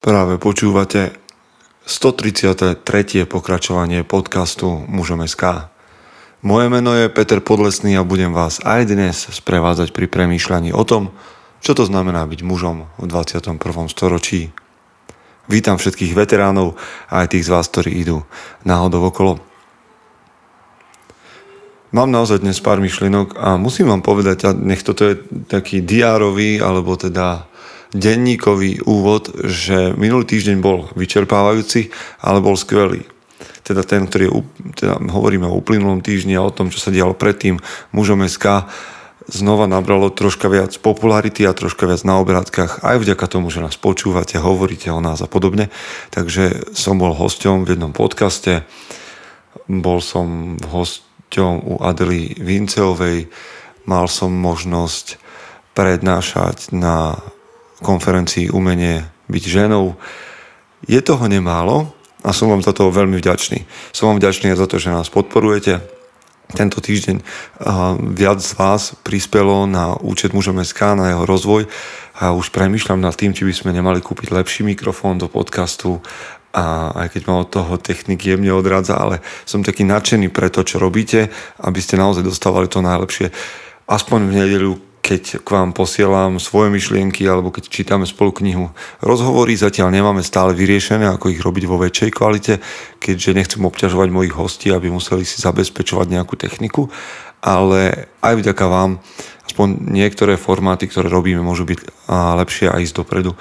Práve počúvate 133. pokračovanie podcastu Mužom SK. Moje meno je Peter Podlesný a budem vás aj dnes sprevádzať pri premýšľaní o tom, čo to znamená byť mužom v 21. storočí. Vítam všetkých veteránov a aj tých z vás, ktorí idú náhodou okolo. Mám naozaj dnes pár myšlienok a musím vám povedať, a nech toto je taký diárový, alebo teda denníkový úvod, že minulý týždeň bol vyčerpávajúci, ale bol skvelý. Teda ten, ktorý je, teda hovoríme o uplynulom týždni a o tom, čo sa dialo predtým, mužom SK znova nabralo troška viac popularity a troška viac na obrátkach, aj vďaka tomu, že nás počúvate, hovoríte o nás a podobne. Takže som bol hosťom v jednom podcaste, bol som hosťom u Adely Vinceovej, mal som možnosť prednášať na konferencii Umenie byť ženou. Je toho nemálo a som vám za to veľmi vďačný. Som vám vďačný aj za to, že nás podporujete. Tento týždeň viac z vás prispelo na účet mužom SK, na jeho rozvoj a už premyšľam nad tým, či by sme nemali kúpiť lepší mikrofón do podcastu a aj keď ma od toho technik jemne odrádza, ale som taký nadšený pre to, čo robíte, aby ste naozaj dostávali to najlepšie. Aspoň v nedeľu keď k vám posielam svoje myšlienky alebo keď čítame spolu knihu. Rozhovory zatiaľ nemáme stále vyriešené, ako ich robiť vo väčšej kvalite, keďže nechcem obťažovať mojich hostí, aby museli si zabezpečovať nejakú techniku, ale aj vďaka vám aspoň niektoré formáty, ktoré robíme, môžu byť lepšie a ísť dopredu.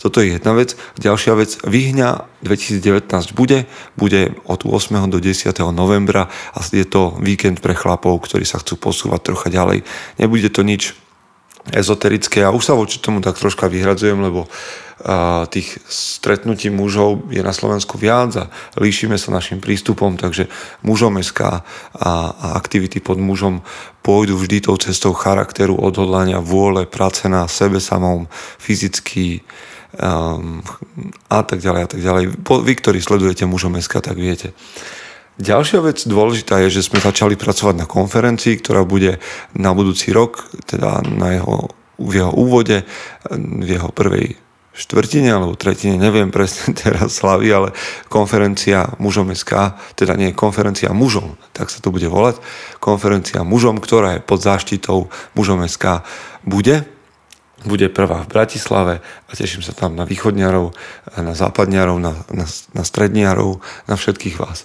Toto je jedna vec. Ďalšia vec, Vyhňa 2019 bude, bude od 8. do 10. novembra a je to víkend pre chlapov, ktorí sa chcú posúvať trocha ďalej. Nebude to nič ezoterické. Ja už sa voči tomu tak troška vyhradzujem, lebo a tých stretnutí mužov je na Slovensku viac a líšime sa našim prístupom, takže mužom SK a, a aktivity pod mužom pôjdu vždy tou cestou charakteru, odhodlania, vôle, práce na sebe samom, fyzicky um, a tak ďalej a tak ďalej. Vy, ktorí sledujete mužom SK, tak viete. Ďalšia vec dôležitá je, že sme začali pracovať na konferencii, ktorá bude na budúci rok, teda na jeho, v jeho úvode, v jeho prvej štvrtine alebo tretine, neviem presne teraz slavy, ale konferencia mužom SK, teda nie konferencia mužom, tak sa to bude volať, konferencia mužom, ktorá je pod záštitou mužom SK, bude bude prvá v Bratislave a teším sa tam na východniarov, na západniarov, na, na, na stredniarov, na všetkých vás.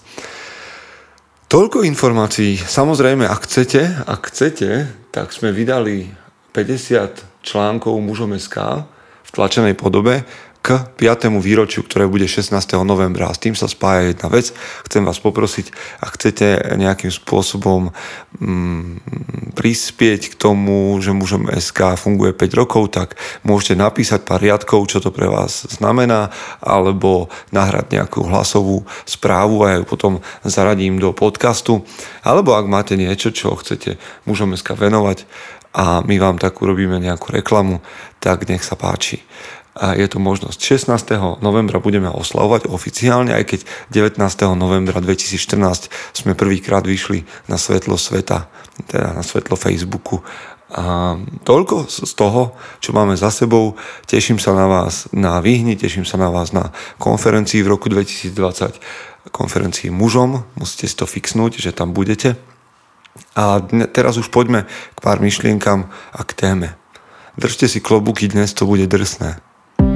Toľko informácií. Samozrejme, ak chcete, ak chcete, tak sme vydali 50 článkov mužom SK v tlačenej podobe k 5. výročiu, ktoré bude 16. novembra. A s tým sa spája jedna vec. Chcem vás poprosiť, ak chcete nejakým spôsobom mm, prispieť k tomu, že mužom SK funguje 5 rokov, tak môžete napísať pár riadkov, čo to pre vás znamená, alebo nahrať nejakú hlasovú správu a ju potom zaradím do podcastu. Alebo ak máte niečo, čo chcete mužom SK venovať a my vám tak urobíme nejakú reklamu, tak nech sa páči je to možnosť. 16. novembra budeme oslavovať oficiálne, aj keď 19. novembra 2014 sme prvýkrát vyšli na svetlo sveta, teda na svetlo Facebooku. A toľko z toho, čo máme za sebou. Teším sa na vás na Vyhni, teším sa na vás na konferencii v roku 2020, konferencii mužom. Musíte si to fixnúť, že tam budete. A teraz už poďme k pár myšlienkam a k téme. Držte si klobuky, dnes to bude drsné.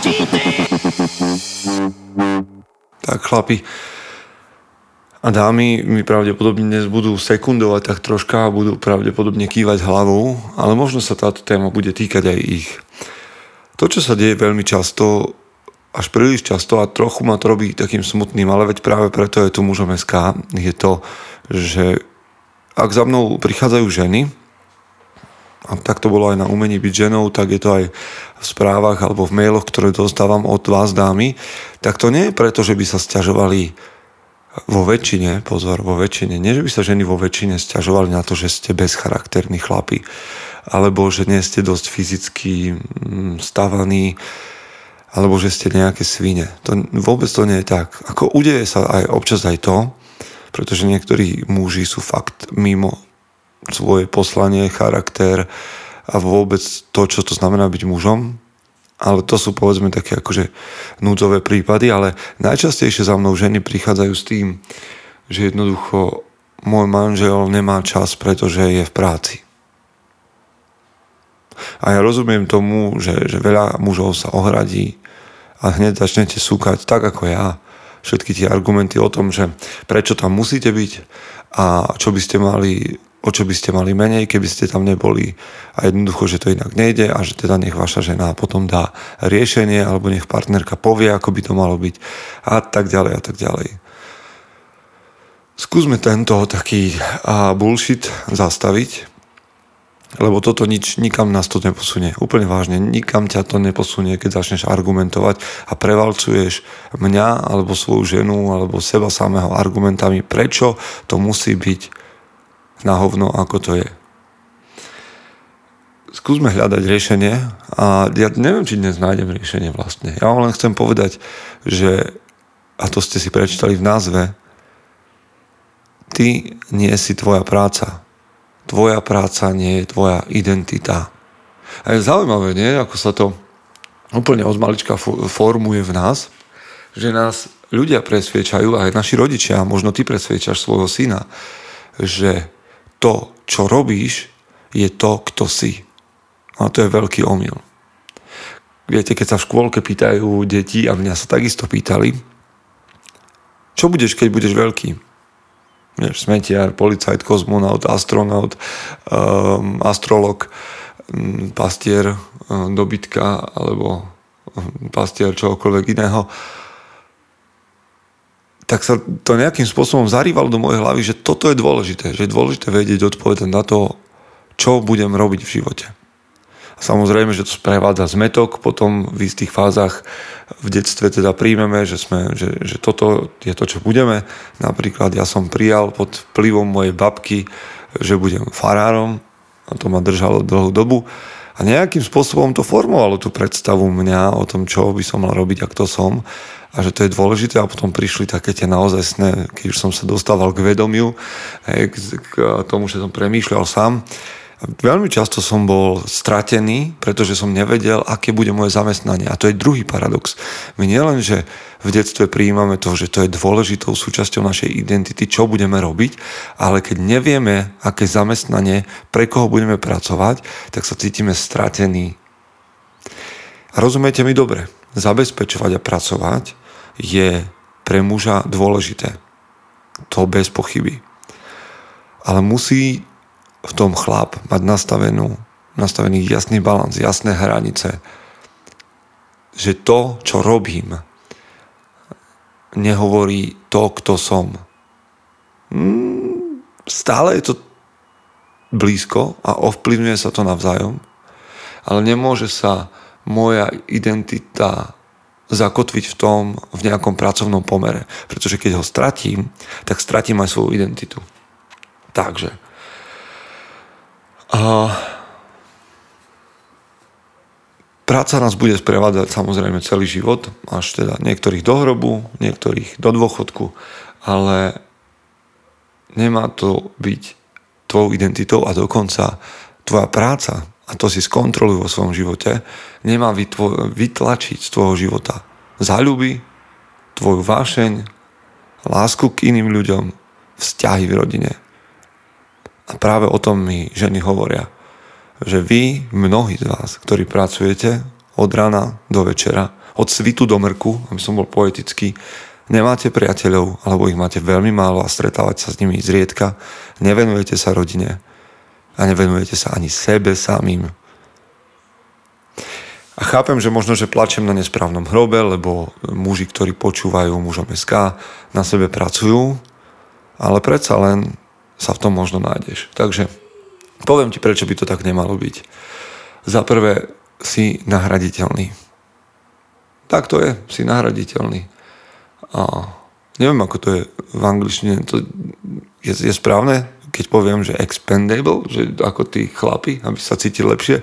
štíty! Tak chlapi a dámy mi pravdepodobne dnes budú sekundovať tak troška a budú pravdepodobne kývať hlavou, ale možno sa táto téma bude týkať aj ich. To, čo sa deje veľmi často, až príliš často a trochu ma to robí takým smutným, ale veď práve preto je tu mužom SK, je to, že ak za mnou prichádzajú ženy a tak to bolo aj na umení byť ženou, tak je to aj v správach alebo v mailoch, ktoré dostávam od vás dámy, tak to nie je preto, že by sa stiažovali vo väčšine, pozor, vo väčšine, nie že by sa ženy vo väčšine stiažovali na to, že ste bezcharakterní chlapi, alebo že nie ste dosť fyzicky mm, stavaní, alebo že ste nejaké svine. To, vôbec to nie je tak. Ako udeje sa aj občas aj to, pretože niektorí muži sú fakt mimo svoje poslanie, charakter a vôbec to, čo to znamená byť mužom. Ale to sú povedzme také akože núdzové prípady, ale najčastejšie za mnou ženy prichádzajú s tým, že jednoducho môj manžel nemá čas, pretože je v práci. A ja rozumiem tomu, že, že veľa mužov sa ohradí a hneď začnete súkať tak ako ja. Všetky tie argumenty o tom, že prečo tam musíte byť a čo by ste mali o čo by ste mali menej, keby ste tam neboli a jednoducho, že to inak nejde a že teda nech vaša žena potom dá riešenie alebo nech partnerka povie, ako by to malo byť a tak ďalej a tak ďalej. Skúsme tento taký bullshit zastaviť, lebo toto nič, nikam nás to neposunie. Úplne vážne, nikam ťa to neposunie, keď začneš argumentovať a prevalcuješ mňa alebo svoju ženu alebo seba samého argumentami, prečo to musí byť na hovno, ako to je. Skúsme hľadať riešenie a ja neviem, či dnes nájdem riešenie vlastne. Ja vám len chcem povedať, že, a to ste si prečítali v názve, ty nie si tvoja práca. Tvoja práca nie je tvoja identita. A je zaujímavé, nie? Ako sa to úplne od malička formuje v nás, že nás ľudia presviečajú, aj naši rodičia, možno ty presviečaš svojho syna, že to, čo robíš, je to, kto si. A to je veľký omyl. Viete, keď sa v škôlke pýtajú deti, a mňa sa takisto pýtali, čo budeš, keď budeš veľký? Vieš, smetiar, policajt, kozmonaut, astronaut, um, astrolog, um, pastier, um, dobytka alebo um, pastier čokoľvek iného tak sa to nejakým spôsobom zarývalo do mojej hlavy, že toto je dôležité, že je dôležité vedieť odpovedať na to, čo budem robiť v živote. A samozrejme, že to sprevádza zmetok, potom v istých fázach v detstve teda príjmeme, že, sme, že, že toto je to, čo budeme. Napríklad ja som prijal pod vplyvom mojej babky, že budem farárom a to ma držalo dlhú dobu. A nejakým spôsobom to formovalo tú predstavu mňa o tom, čo by som mal robiť a kto som a že to je dôležité a potom prišli také tie naozajstné, keď už som sa dostával k vedomiu, hej, k, k tomu, že som premýšľal sám. Veľmi často som bol stratený, pretože som nevedel, aké bude moje zamestnanie. A to je druhý paradox. My nielen, že v detstve prijímame to, že to je dôležitou súčasťou našej identity, čo budeme robiť, ale keď nevieme, aké zamestnanie, pre koho budeme pracovať, tak sa cítime stratení. A rozumiete mi dobre, zabezpečovať a pracovať je pre muža dôležité. To bez pochyby. Ale musí v tom chlap mať nastavenú, nastavený jasný balans, jasné hranice, že to, čo robím, nehovorí to, kto som. Hmm, stále je to blízko a ovplyvňuje sa to navzájom, ale nemôže sa moja identita zakotviť v tom v nejakom pracovnom pomere. Pretože keď ho stratím, tak stratím aj svoju identitu. Takže. A práca nás bude sprevádzať samozrejme celý život, až teda niektorých do hrobu, niektorých do dôchodku, ale nemá to byť tvojou identitou a dokonca tvoja práca a to si skontroluj vo svojom živote, nemá vytvo- vytlačiť z tvojho života záľuby, tvoju vášeň, lásku k iným ľuďom, vzťahy v rodine. A práve o tom mi ženy hovoria, že vy, mnohí z vás, ktorí pracujete od rana do večera, od svitu do mrku, aby som bol poetický, nemáte priateľov, alebo ich máte veľmi málo a stretávať sa s nimi zriedka, nevenujete sa rodine, a nevenujete sa ani sebe samým. A chápem, že možno, že plačem na nesprávnom hrobe, lebo muži, ktorí počúvajú mužom SK, na sebe pracujú, ale predsa len sa v tom možno nájdeš. Takže Poviem ti, prečo by to tak nemalo byť. Za prvé, si nahraditeľný. Tak to je, si nahraditeľný. A neviem, ako to je v angličtine. To je, je správne, keď poviem, že expendable, že ako tí chlapi, aby sa cítili lepšie,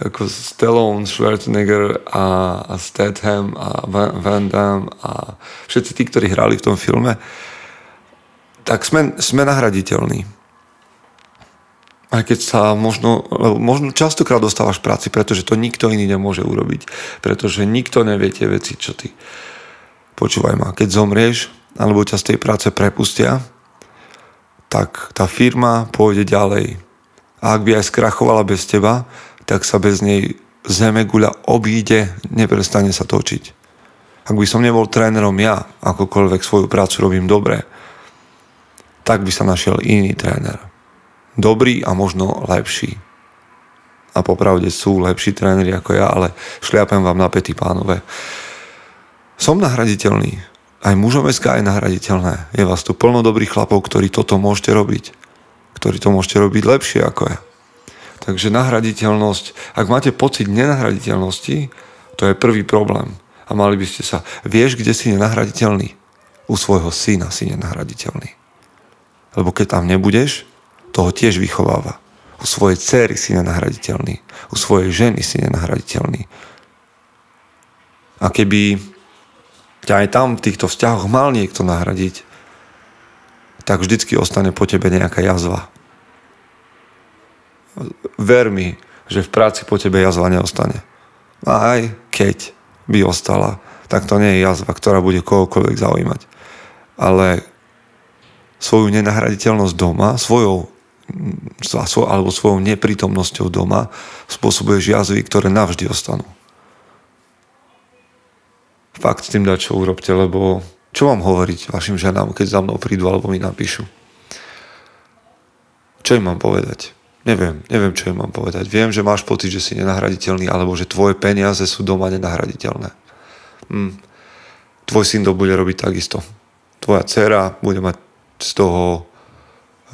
ako Stallone, Schwarzenegger a, a Statham a Van, Van Damme a všetci tí, ktorí hrali v tom filme, tak sme, sme nahraditeľní aj keď sa možno, možno častokrát dostávaš práci, pretože to nikto iný nemôže urobiť. Pretože nikto nevie tie veci, čo ty. Počúvaj ma, keď zomrieš, alebo ťa z tej práce prepustia, tak tá firma pôjde ďalej. A ak by aj skrachovala bez teba, tak sa bez nej zemeguľa obíde, neprestane sa točiť. Ak by som nebol trénerom ja, akokoľvek svoju prácu robím dobre, tak by sa našiel iný tréner dobrý a možno lepší. A popravde sú lepší tréneri ako ja, ale šliapem vám na pety pánové. Som nahraditeľný. Aj mužom SK je nahraditeľné. Je vás tu plno dobrých chlapov, ktorí toto môžete robiť. Ktorí to môžete robiť lepšie ako ja. Takže nahraditeľnosť, ak máte pocit nenahraditeľnosti, to je prvý problém. A mali by ste sa, vieš, kde si nenahraditeľný? U svojho syna si nenahraditeľný. Lebo keď tam nebudeš, toho tiež vychováva. U svojej cery si nenahraditeľný. U svojej ženy si nenahraditeľný. A keby ťa aj tam v týchto vzťahoch mal niekto nahradiť, tak vždycky ostane po tebe nejaká jazva. Ver mi, že v práci po tebe jazva neostane. A aj keď by ostala, tak to nie je jazva, ktorá bude kohokoľvek zaujímať. Ale svoju nenahraditeľnosť doma, svojou alebo svojou neprítomnosťou doma spôsobuje jazvy, ktoré navždy ostanú. Fakt s tým dať, čo urobte, lebo čo mám hovoriť vašim ženám, keď za mnou prídu alebo mi napíšu? Čo im mám povedať? Neviem, neviem, čo im mám povedať. Viem, že máš pocit, že si nenahraditeľný, alebo že tvoje peniaze sú doma nenahraditeľné. Hm. Tvoj syn to bude robiť takisto. Tvoja dcera bude mať z toho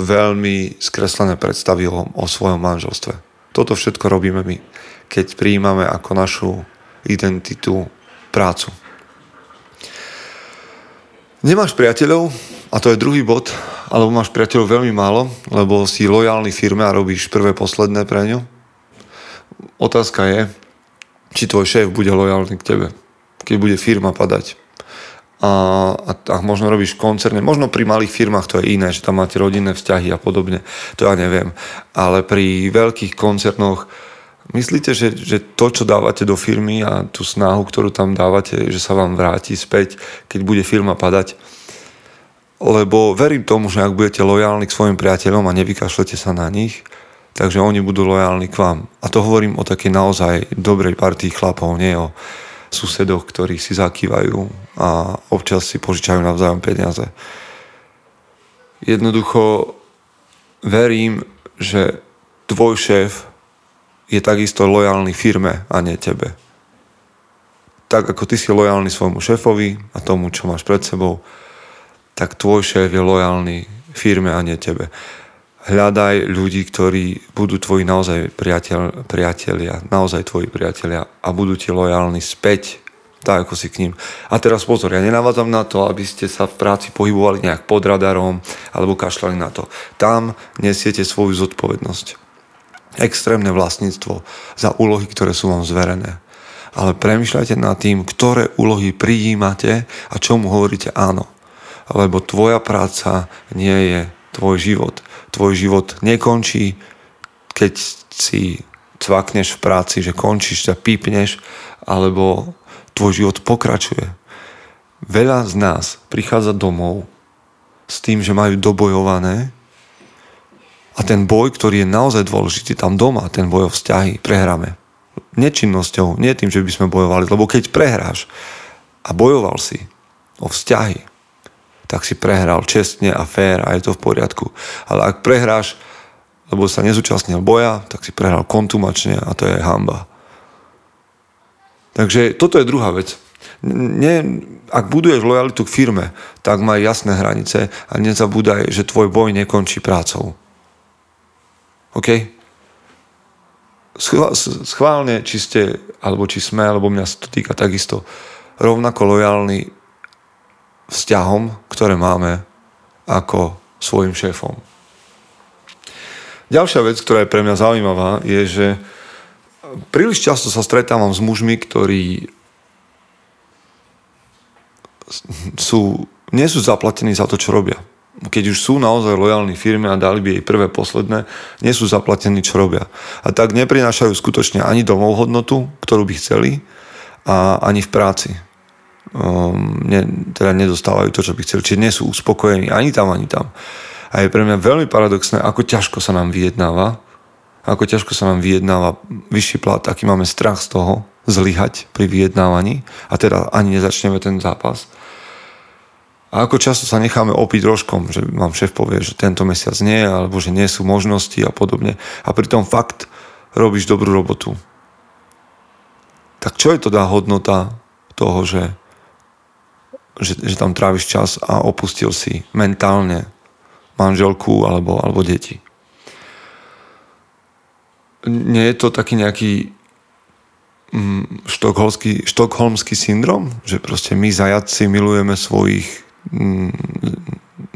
veľmi skreslené predstavy o, o svojom manželstve. Toto všetko robíme my, keď prijímame ako našu identitu prácu. Nemáš priateľov, a to je druhý bod, alebo máš priateľov veľmi málo, lebo si lojálny firme a robíš prvé posledné pre ňu. Otázka je, či tvoj šéf bude lojálny k tebe, keď bude firma padať a, a, a možno robíš koncerne, možno pri malých firmách to je iné, že tam máte rodinné vzťahy a podobne, to ja neviem. Ale pri veľkých koncernoch myslíte, že, že to, čo dávate do firmy a tú snahu, ktorú tam dávate, že sa vám vráti späť, keď bude firma padať? Lebo verím tomu, že ak budete lojálni k svojim priateľom a nevykašlete sa na nich, takže oni budú lojálni k vám. A to hovorím o takej naozaj dobrej partii chlapov, nie o susedoch, ktorí si zakývajú a občas si požičajú navzájom peniaze. Jednoducho verím, že tvoj šéf je takisto lojálny firme a nie tebe. Tak ako ty si lojálny svojmu šéfovi a tomu, čo máš pred sebou, tak tvoj šéf je lojálny firme a nie tebe hľadaj ľudí, ktorí budú tvoji naozaj priateľ, priatelia, naozaj tvoji priatelia a budú ti lojálni späť, tak ako si k ním. A teraz pozor, ja nenavádzam na to, aby ste sa v práci pohybovali nejak pod radarom alebo kašľali na to. Tam nesiete svoju zodpovednosť. Extrémne vlastníctvo za úlohy, ktoré sú vám zverené. Ale premyšľajte nad tým, ktoré úlohy prijímate a čomu hovoríte áno. Lebo tvoja práca nie je tvoj život tvoj život nekončí, keď si cvakneš v práci, že končíš, ťa pípneš, alebo tvoj život pokračuje. Veľa z nás prichádza domov s tým, že majú dobojované a ten boj, ktorý je naozaj dôležitý tam doma, ten boj o vzťahy, prehráme. Nečinnosťou, nie tým, že by sme bojovali, lebo keď prehráš a bojoval si o vzťahy, tak si prehral čestne a fér a je to v poriadku. Ale ak prehráš, lebo sa nezúčastnil boja, tak si prehral kontumačne a to je hamba. Takže toto je druhá vec. Nie, ak buduješ lojalitu k firme, tak maj jasné hranice a nezabúdaj, že tvoj boj nekončí prácou. OK? schválne, či ste, alebo či sme, alebo mňa sa to týka takisto, rovnako lojálni vzťahom, ktoré máme ako svojim šéfom. Ďalšia vec, ktorá je pre mňa zaujímavá, je, že príliš často sa stretávam s mužmi, ktorí sú, nie sú zaplatení za to, čo robia. Keď už sú naozaj lojálni firme a dali by jej prvé, posledné, nie sú zaplatení, čo robia. A tak neprinášajú skutočne ani domov hodnotu, ktorú by chceli, a ani v práci. Um, ne, teda nedostávajú to, čo by chceli. Čiže nie sú uspokojení ani tam, ani tam. A je pre mňa veľmi paradoxné, ako ťažko sa nám vyjednáva, ako ťažko sa nám vyjednáva vyšší plat, aký máme strach z toho zlyhať pri vyjednávaní a teda ani nezačneme ten zápas. A ako často sa necháme opiť rožkom, že vám šéf povie, že tento mesiac nie, alebo že nie sú možnosti a podobne. A pritom fakt robíš dobrú robotu. Tak čo je to dá hodnota toho, že, že, že tam tráviš čas a opustil si mentálne manželku alebo, alebo deti? Nie je to taký nejaký mm, štokholmský, syndrom, že proste my zajatci milujeme svojich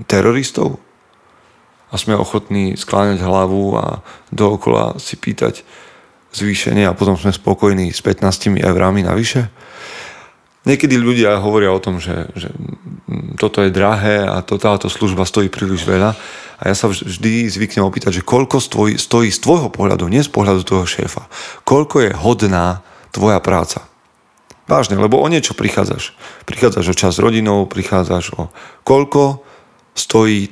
teroristov a sme ochotní skláňať hlavu a dookola si pýtať zvýšenie a potom sme spokojní s 15 eurami navyše. Niekedy ľudia hovoria o tom, že, že toto je drahé a to, táto služba stojí príliš veľa a ja sa vždy zvyknem opýtať, že koľko stojí, stojí z tvojho pohľadu, nie z pohľadu tvojho šéfa. Koľko je hodná tvoja práca. Vážne, lebo o niečo prichádzaš. Prichádzaš o čas rodinou, prichádzaš o koľko stojí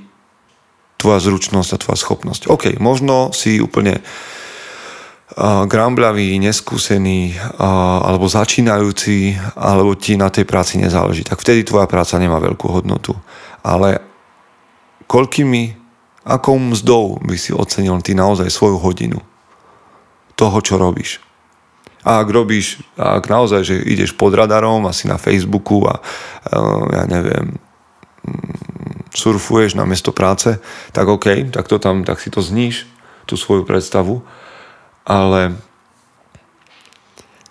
tvoja zručnosť a tvoja schopnosť. OK, možno si úplne uh, grambľavý, neskúsený uh, alebo začínajúci, alebo ti na tej práci nezáleží. Tak vtedy tvoja práca nemá veľkú hodnotu. Ale koľkými, akou mzdou by si ocenil ty naozaj svoju hodinu toho, čo robíš? A ak robíš, ak naozaj, že ideš pod radarom asi na Facebooku a uh, ja neviem, mm, surfuješ na miesto práce, tak OK, tak to tam, tak si to zníš, tú svoju predstavu. Ale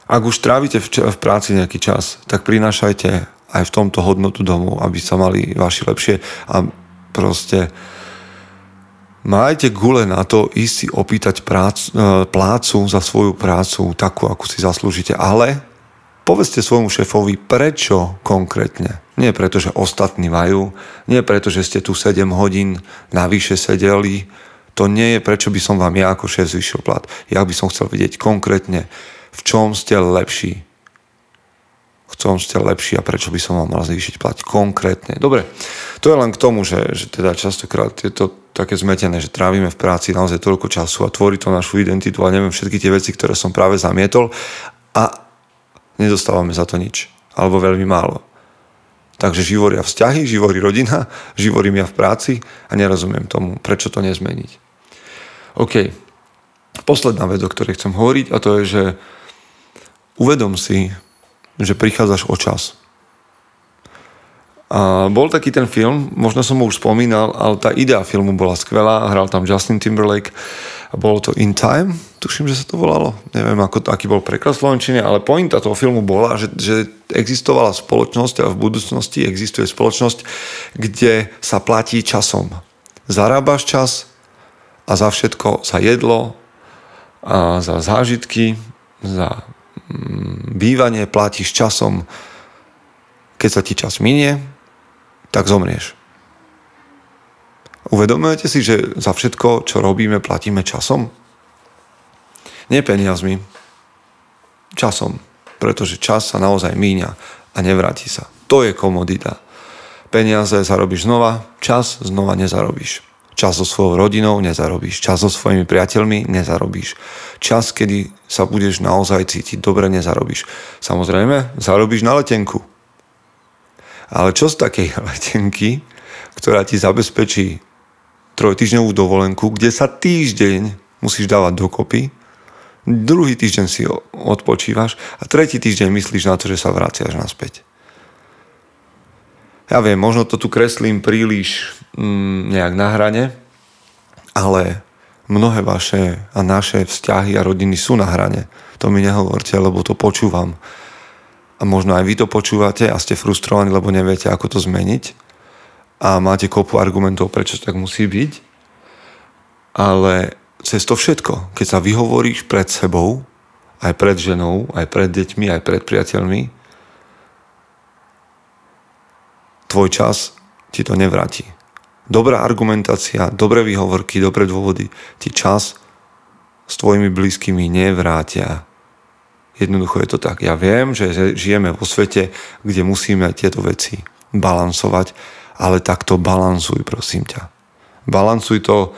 ak už trávite v, v práci nejaký čas, tak prinášajte aj v tomto hodnotu domov, aby sa mali vaši lepšie a proste Majte gule na to ísť si opýtať prác, e, plácu za svoju prácu takú, ako si zaslúžite, ale povedzte svojmu šéfovi, prečo konkrétne. Nie preto, že ostatní majú, nie preto, že ste tu 7 hodín navyše sedeli, to nie je prečo by som vám ja ako šéf zvyšil plat. Ja by som chcel vedieť konkrétne, v čom ste lepší. V čom ste lepší a prečo by som vám mal zvýšiť plat konkrétne. Dobre, to je len k tomu, že, že teda častokrát je to také zmetené, že trávime v práci naozaj toľko času a tvorí to našu identitu a neviem všetky tie veci, ktoré som práve zamietol a nedostávame za to nič. Alebo veľmi málo. Takže živoria vzťahy, živorí rodina, živorím ja v práci a nerozumiem tomu, prečo to nezmeniť. OK. Posledná vec, o ktorej chcem hovoriť a to je, že uvedom si, že prichádzaš o čas. A bol taký ten film, možno som ho už spomínal, ale tá idea filmu bola skvelá, hral tam Justin Timberlake a bolo to In Time, tuším, že sa to volalo. Neviem, ako, aký bol preklad Slovenčine, ale pointa toho filmu bola, že, že existovala spoločnosť a v budúcnosti existuje spoločnosť, kde sa platí časom. Zarábaš čas a za všetko, za jedlo, a za zážitky, za mm, bývanie platíš časom. Keď sa ti čas minie, tak zomrieš. Uvedomujete si, že za všetko, čo robíme, platíme časom? Nie peniazmi, časom. Pretože čas sa naozaj míňa a nevráti sa. To je komodita. Peniaze zarobíš znova, čas znova nezarobíš. Čas so svojou rodinou nezarobíš. Čas so svojimi priateľmi nezarobíš. Čas, kedy sa budeš naozaj cítiť dobre, nezarobíš. Samozrejme, zarobíš na letenku. Ale čo z takej letenky, ktorá ti zabezpečí trojtyžňovú dovolenku, kde sa týždeň musíš dávať dokopy, druhý týždeň si odpočívaš a tretí týždeň myslíš na to, že sa vraciaš naspäť. Ja viem, možno to tu kreslím príliš mm, nejak na hrane, ale mnohé vaše a naše vzťahy a rodiny sú na hrane. To mi nehovorte, lebo to počúvam. A možno aj vy to počúvate a ste frustrovaní, lebo neviete, ako to zmeniť. A máte kopu argumentov, prečo tak musí byť. Ale cez to všetko, keď sa vyhovoríš pred sebou, aj pred ženou, aj pred deťmi, aj pred priateľmi, tvoj čas ti to nevráti. Dobrá argumentácia, dobré výhovorky, dobré dôvody ti čas s tvojimi blízkymi nevrátia. Jednoducho je to tak. Ja viem, že žijeme vo svete, kde musíme tieto veci balansovať, ale takto balansuj, prosím ťa. Balansuj to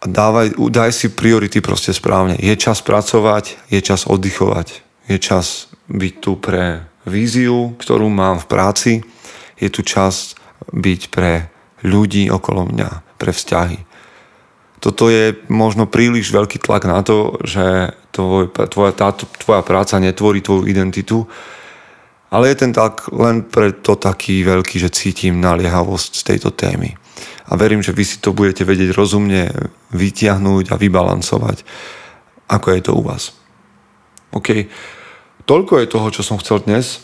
dávaj, daj si priority proste správne. Je čas pracovať, je čas oddychovať, je čas byť tu pre víziu, ktorú mám v práci, je tu čas byť pre ľudí okolo mňa, pre vzťahy. Toto je možno príliš veľký tlak na to, že tvoj, tvoja, táto, tvoja práca netvorí tvoju identitu, ale je ten tlak len preto taký veľký, že cítim naliehavosť z tejto témy. A verím, že vy si to budete vedieť rozumne vytiahnuť a vybalancovať, ako je to u vás. OK. Toľko je toho, čo som chcel dnes.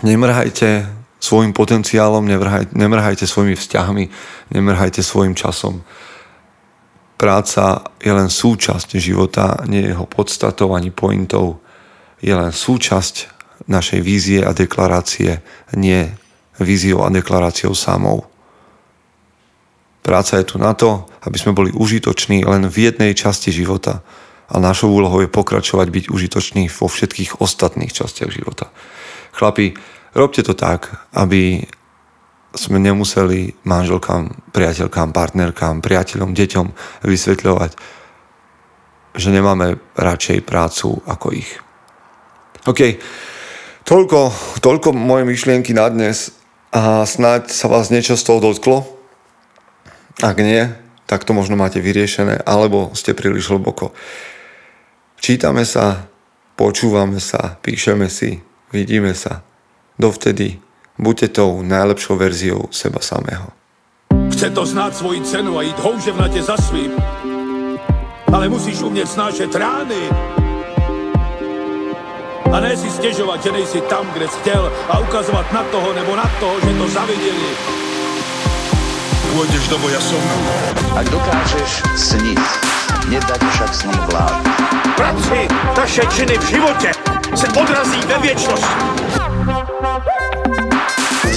Nemrhajte svojim potenciálom, nemrhajte svojimi vzťahmi, nemrhajte svojim časom. Práca je len súčasť života, nie jeho podstatou ani pointou. Je len súčasť našej vízie a deklarácie, nie víziou a deklaráciou samou. Práca je tu na to, aby sme boli užitoční len v jednej časti života a našou úlohou je pokračovať byť užitočný vo všetkých ostatných častiach života. Chlapi, Robte to tak, aby sme nemuseli manželkám, priateľkám, partnerkám, priateľom, deťom vysvetľovať, že nemáme radšej prácu ako ich. OK, toľko, toľko moje myšlienky na dnes a snáď sa vás niečo z toho dotklo. Ak nie, tak to možno máte vyriešené, alebo ste príliš hlboko. Čítame sa, počúvame sa, píšeme si, vidíme sa. Dovtedy buďte tou najlepšou verziou seba samého. Chce to znáť svoji cenu a ísť houževnate za svým. Ale musíš umieť snášať rány. A ne si stežovať, že nejsi tam, kde si chcel a ukazovať na toho nebo na toho, že to zavideli. Pôjdeš do boja som. Ak dokážeš sniť, nedať však sním vlád. Práci taše činy v živote se odrazí ve viečnosti.